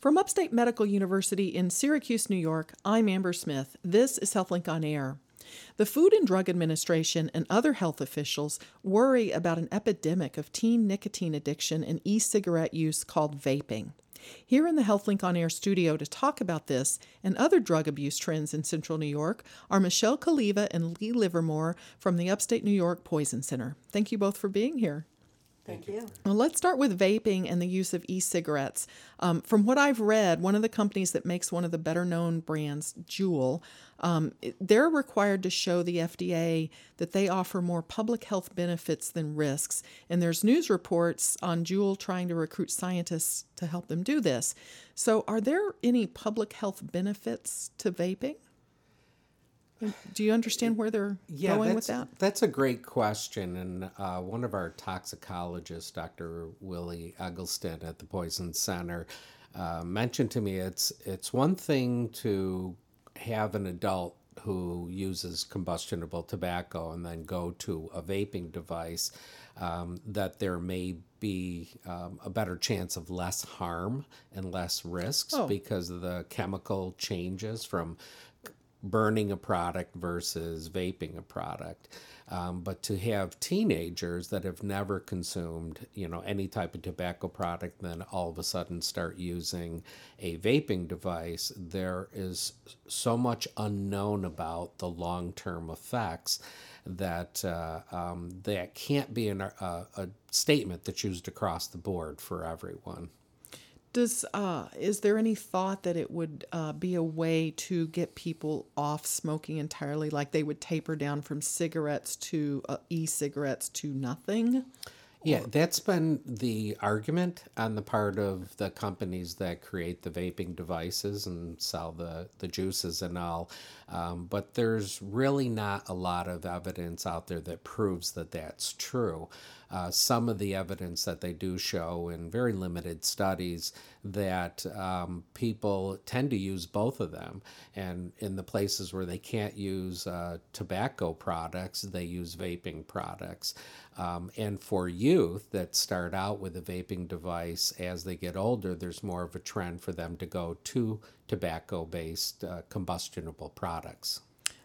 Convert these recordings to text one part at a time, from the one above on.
From Upstate Medical University in Syracuse, New York, I'm Amber Smith. This is HealthLink on Air. The Food and Drug Administration and other health officials worry about an epidemic of teen nicotine addiction and e cigarette use called vaping. Here in the HealthLink on Air studio to talk about this and other drug abuse trends in Central New York are Michelle Caliva and Lee Livermore from the Upstate New York Poison Center. Thank you both for being here. Thank you. Well, let's start with vaping and the use of e cigarettes. Um, from what I've read, one of the companies that makes one of the better known brands, Juul, um, they're required to show the FDA that they offer more public health benefits than risks. And there's news reports on Juul trying to recruit scientists to help them do this. So, are there any public health benefits to vaping? Do you understand where they're yeah, going with that? That's a great question. And uh, one of our toxicologists, Dr. Willie Eggleston at the Poison Center, uh, mentioned to me it's it's one thing to have an adult who uses combustible tobacco and then go to a vaping device, um, that there may be um, a better chance of less harm and less risks Oh. because of the chemical changes from burning a product versus vaping a product. Um, but to have teenagers that have never consumed, you know, any type of tobacco product, then all of a sudden start using a vaping device, there is so much unknown about the long-term effects that uh, um, that can't be an, a, a statement that's used across the board for everyone. Does uh, is there any thought that it would uh, be a way to get people off smoking entirely, like they would taper down from cigarettes to uh, e-cigarettes to nothing? Yeah, that's been the argument on the part of the companies that create the vaping devices and sell the, the juices and all. Um, but there's really not a lot of evidence out there that proves that that's true. Uh, some of the evidence that they do show in very limited studies that um, people tend to use both of them. And in the places where they can't use uh, tobacco products, they use vaping products. Um, and for youth that start out with a vaping device, as they get older, there's more of a trend for them to go to tobacco based uh, combustible products.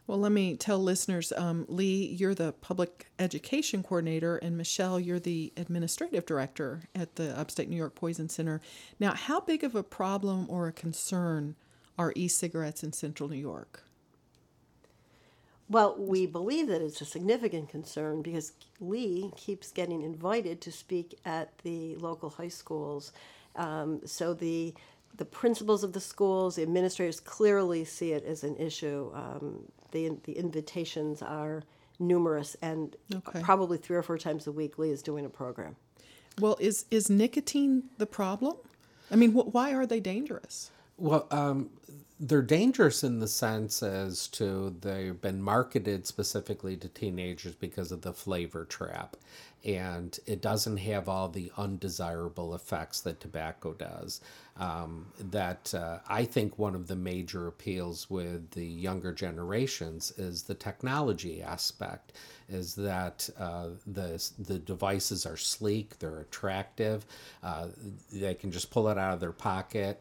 Well, let me tell listeners, um, Lee, you're the public education coordinator, and Michelle, you're the administrative director at the Upstate New York Poison Center. Now, how big of a problem or a concern are e-cigarettes in Central New York? Well, we believe that it's a significant concern because Lee keeps getting invited to speak at the local high schools. Um, so the the principals of the schools, the administrators clearly see it as an issue. Um, the the invitations are numerous, and Okay. probably three or four times a week, Lee is doing a program. Well, is is nicotine the problem? I mean, wh- why are they dangerous? Well, um, they're dangerous in the sense as to they've been marketed specifically to teenagers because of the flavor trap. And it doesn't have all the undesirable effects that tobacco does. Um, that uh, I think one of the major appeals with the younger generations is the technology aspect. Is that uh, the the devices are sleek, they're attractive, uh, they can just pull it out of their pocket,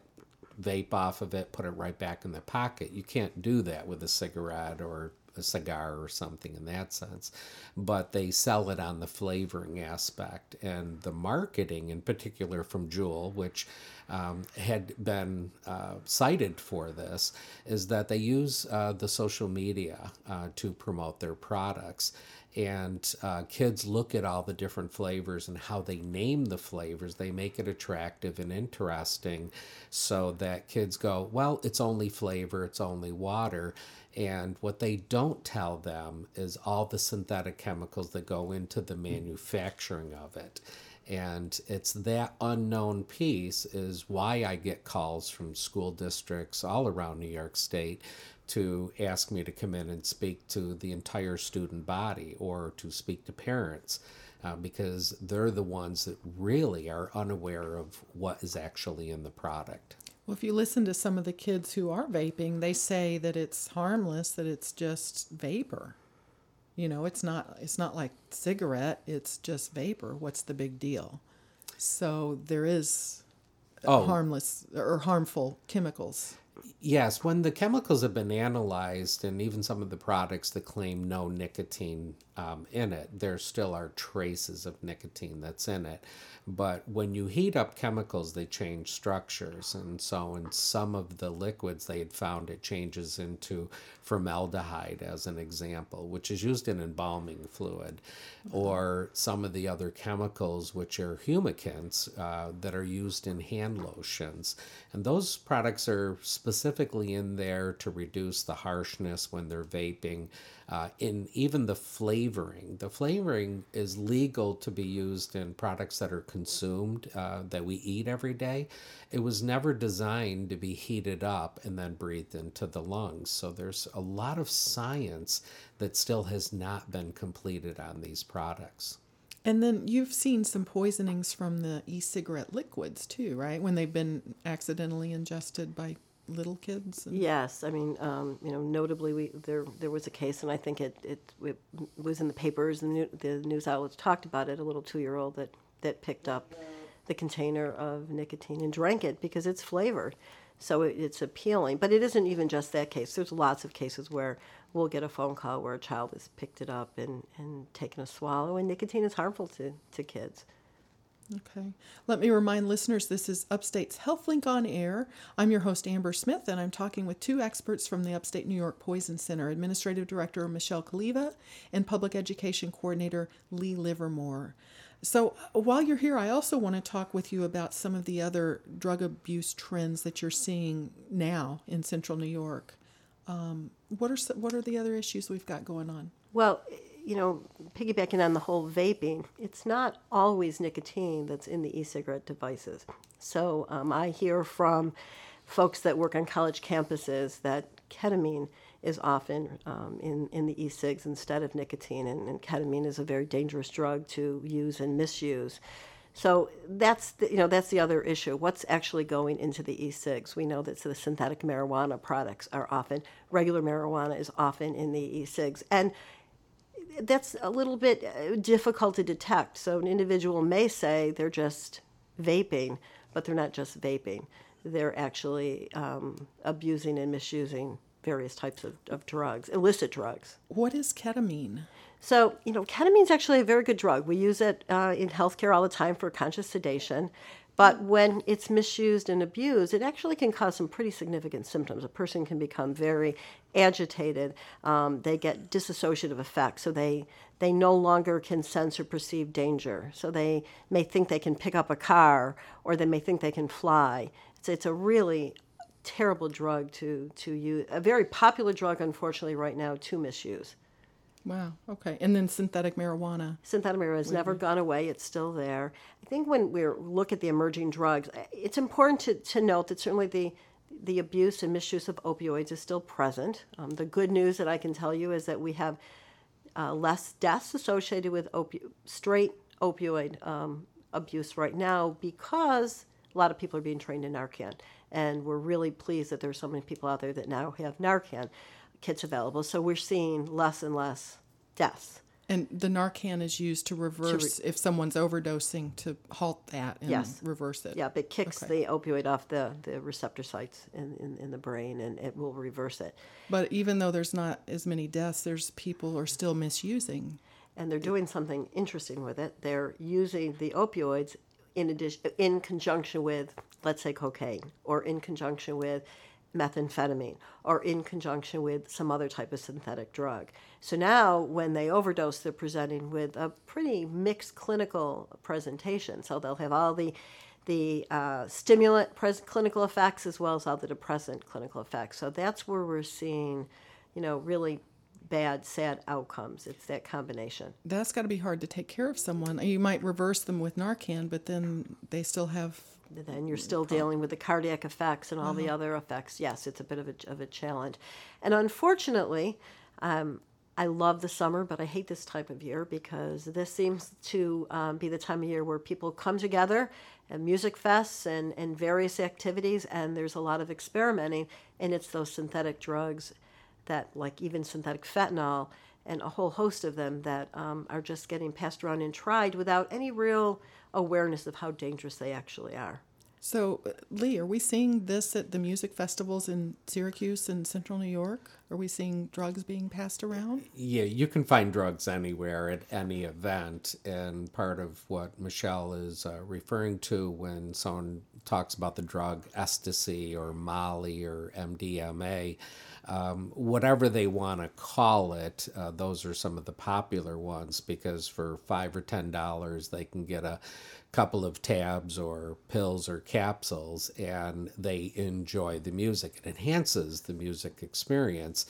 vape off of it, put it right back in the pocket. You can't do that with a cigarette or a cigar or something in that sense. But they sell it on the flavoring aspect and the marketing, in particular from Juul, which um, had been uh, cited for this, is that they use uh, the social media uh, to promote their products and uh, kids look at all the different flavors and how they name the flavors. They make it attractive and interesting so that kids go well it's only flavor it's only water. And what they don't tell them is all the synthetic chemicals that go into the manufacturing of it. And it's that unknown piece is why I get calls from school districts all around New York State to ask me to come in and speak to the entire student body or to speak to parents uh, because they're the ones that really are unaware of what is actually in the product. Well, if you listen to some of the kids who are vaping, they say that it's harmless, that it's just vapor. You know, it's not it's not like cigarette, it's just vapor. What's the big deal? So there is Oh. harmless or harmful chemicals. Yes, when the chemicals have been analyzed, and even some of the products that claim no nicotine um, in it, there still are traces of nicotine that's in it. But when you heat up chemicals, they change structures. And so, in some of the liquids, they had found it changes into formaldehyde, as an example, which is used in embalming fluid, or some of the other chemicals, which are humectants uh, that are used in hand lotions. And those products are specifically in there to reduce the harshness when they're vaping. Uh, in even the flavoring, the flavoring is legal to be used in products that are consumed uh, that we eat every day. It was never designed to be heated up and then breathed into the lungs. So there's a lot of science that still has not been completed on these products. And then you've seen some poisonings from the e-cigarette liquids too, right? When they've been accidentally ingested by little kids. Yes, I mean, um, you know, notably, we there there was a case, and I think it it, it was in the papers, and the, the news outlets talked about it. A little two year old that that picked up the container of nicotine and drank it because it's flavored, so it, it's appealing. But it isn't even just that case. There's lots of cases where we'll get a phone call where a child has picked it up and and taken a swallow, and nicotine is harmful to to kids. Okay. Let me remind listeners this is Upstate's HealthLink on Air. I'm your host, Amber Smith, and I'm talking with two experts from the Upstate New York Poison Center Administrative Director Michelle Caliva and Public Education Coordinator Lee Livermore. So, uh, while you're here, I also want to talk with you about some of the other drug abuse trends that you're seeing now in central New York. Um, what, are, what are the other issues we've got going on? Well, you know, piggybacking on the whole vaping, it's not always nicotine that's in the e cigarette devices. So um, I hear from folks that work on college campuses that ketamine is often um, in, in the e cigs instead of nicotine, and, and ketamine is a very dangerous drug to use and misuse. So that's the, you know that's the other issue. What's actually going into the e-cigs? We know that the synthetic marijuana products are often regular marijuana is often in the e-cigs, and that's a little bit uh, difficult to detect. So an individual may say they're just vaping, but they're not just vaping. They're actually um, abusing and misusing various types of, of drugs, illicit drugs. What is ketamine? So, you know, ketamine is actually a very good drug. We use it uh, in healthcare all the time for conscious sedation. But when it's misused and abused, it actually can cause some pretty significant symptoms. A person can become very agitated. Um, they get dissociative effects, so they they no longer can sense or perceive danger. So they may think they can pick up a car, or they may think they can fly. It's it's a really terrible drug to to use. A very popular drug, unfortunately, right now to misuse. Wow. Okay. And then synthetic marijuana. Synthetic marijuana has never gone away. It's still there. I think when we look at the emerging drugs, it's important to, to note that certainly the the abuse and misuse of opioids is still present. Um, the good news that I can tell you is that we have uh, less deaths associated with opi- straight opioid um, abuse right now because a lot of people are being trained in Narcan. And we're really pleased that there's so many people out there that now have Narcan kits available. So we're seeing less and less deaths. And the Narcan is used to reverse if someone's overdosing to halt that and Yes. reverse it. Yeah, it kicks Okay. the opioid off the, the receptor sites in, in, in the brain and it will reverse it. But even though there's not as many deaths, there's people are still misusing. And they're doing something interesting with it. They're using the opioids in addition, in conjunction with, let's say, cocaine, or in conjunction with methamphetamine, or in conjunction with some other type of synthetic drug. So now, when they overdose, they're presenting with a pretty mixed clinical presentation. So they'll have all the the uh, stimulant pres- clinical effects as well as all the depressant clinical effects. So that's where we're seeing, you know, really bad, sad outcomes. It's that combination. That's got to be hard to take care of someone. You might reverse them with Narcan, but then they still have. Then you're still dealing with the cardiac effects and all the other effects. Yes, it's a bit of a, of a challenge. And unfortunately, um, I love the summer, but I hate this type of year because this seems to um, be the time of year where people come together and music fests and, and various activities, and there's a lot of experimenting, and it's those synthetic drugs that, like even synthetic fentanyl and a whole host of them, that um, are just getting passed around and tried without any real awareness of how dangerous they actually are. So, uh, Lee, are we seeing this at the music festivals in Syracuse and Central New York? Are we seeing drugs being passed around? Yeah, you can find drugs anywhere at any event. And part of what Michelle is uh, referring to when someone talks about the drug ecstasy or Molly or MDMA, um, whatever they want to call it, uh, those are some of the popular ones because for five or ten dollars they can get a couple of tabs or pills or capsules and they enjoy the music. It enhances the music experience.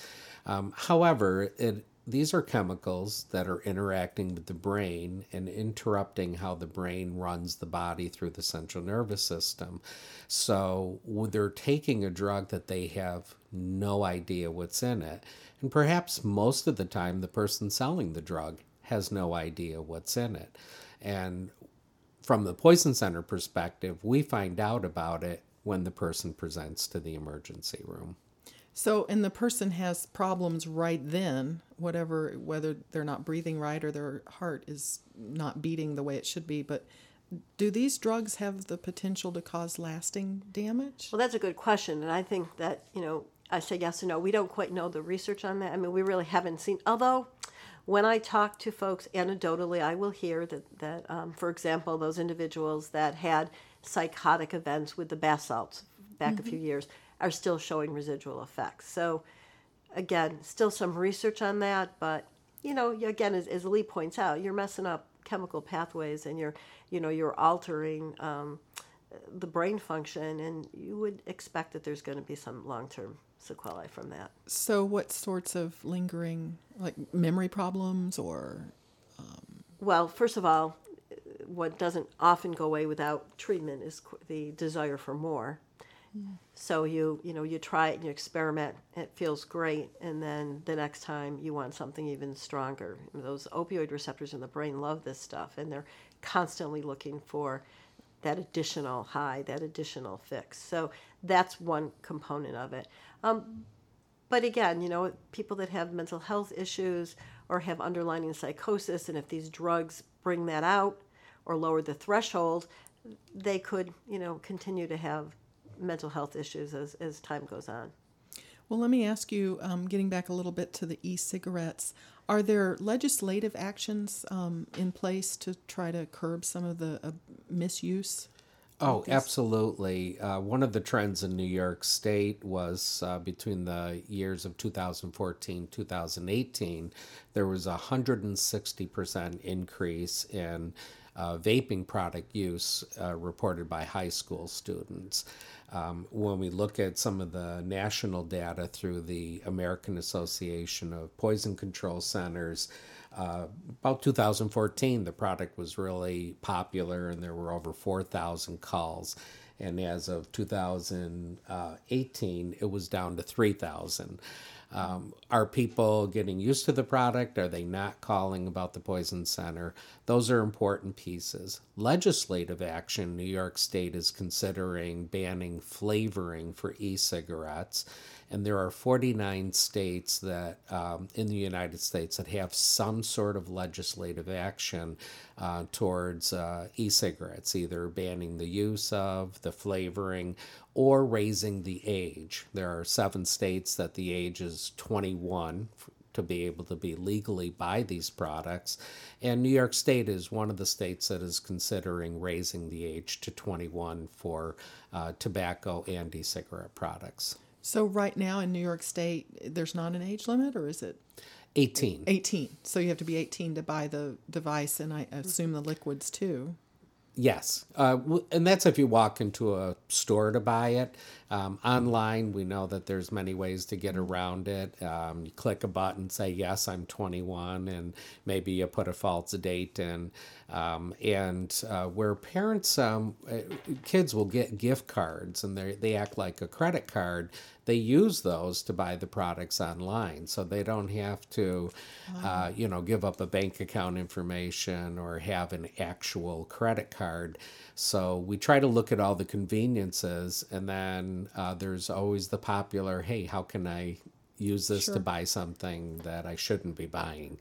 Um, however, it these are chemicals that are interacting with the brain and interrupting how the brain runs the body through the central nervous system. So they're taking a drug that they have no idea what's in it. And perhaps most of the time, the person selling the drug has no idea what's in it. And from the Poison Center perspective, we find out about it when the person presents to the emergency room. So, and the person has problems right then, whatever, whether they're not breathing right or their heart is not beating the way it should be. But do these drugs have the potential to cause lasting damage? Well, that's a good question. And I think that, you know, I say yes or no. We don't quite know the research on that. I mean, we really haven't seen, although when I talk to folks anecdotally, I will hear that, that um, for example, those individuals that had psychotic events with the bath salts back mm-hmm. a few years are still showing residual effects. So, again, still some research on that, but you know, again, as, as Lee points out, you're messing up chemical pathways and you're, you know, you're altering um, the brain function, and you would expect that there's going to be some long-term sequelae from that. So, what sorts of lingering, like memory problems, or? Um... Well, first of all, what doesn't often go away without treatment is the desire for more. So you you know you try it and you experiment. It feels great, and then the next time you want something even stronger. Those opioid receptors in the brain love this stuff, and they're constantly looking for that additional high, that additional fix. So that's one component of it. Um, but again, you know, people that have mental health issues or have underlying psychosis, and if these drugs bring that out or lower the threshold, they could, you know, continue to have mental health issues as, as time goes on. Well, let me ask you, um, getting back a little bit to the e cigarettes, are there legislative actions um, in place to try to curb some of the uh, misuse? Oh, absolutely. Uh, one of the trends in New York State was uh, between the years of 2014 2018, there was a 160% increase in uh, vaping product use uh, reported by high school students. Um, when we look at some of the national data through the American Association of Poison Control Centers, uh, about 2014, the product was really popular and there were over 4,000 calls. And as of 2018, it was down to 3,000. Um, are people getting used to the product? Are they not calling about the poison center? Those are important pieces. Legislative action New York State is considering banning flavoring for e cigarettes. And there are 49 states that um, in the United States that have some sort of legislative action uh, towards uh, e cigarettes, either banning the use of, the flavoring, or raising the age. There are seven states that the age is 21 to be able to be legally buy these products. And New York State is one of the states that is considering raising the age to 21 for uh, tobacco and e cigarette products. So, right now in New York State, there's not an age limit, or is it? 18. 18. So, you have to be 18 to buy the device, and I assume the liquids too. Yes, uh, and that's if you walk into a store to buy it. Um, online, we know that there's many ways to get around it. Um, you click a button, say yes, I'm 21, and maybe you put a false date in. Um, and uh, where parents, um, uh, kids will get gift cards, and they they act like a credit card. They use those to buy the products online, so they don't have to, uh, you know, give up a bank account information or have an actual credit card. So we try to look at all the conveniences, and then uh, there's always the popular, hey, how can I use this sure. to buy something that I shouldn't be buying?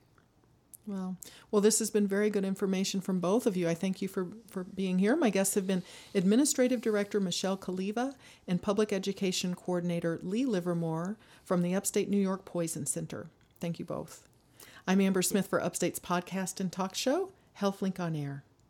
Well, well, this has been very good information from both of you. I thank you for, for being here. My guests have been Administrative Director Michelle Caliva and Public Education Coordinator Lee Livermore from the Upstate New York Poison Center. Thank you both. I'm Amber Smith for Upstate's podcast and talk show, HealthLink on Air.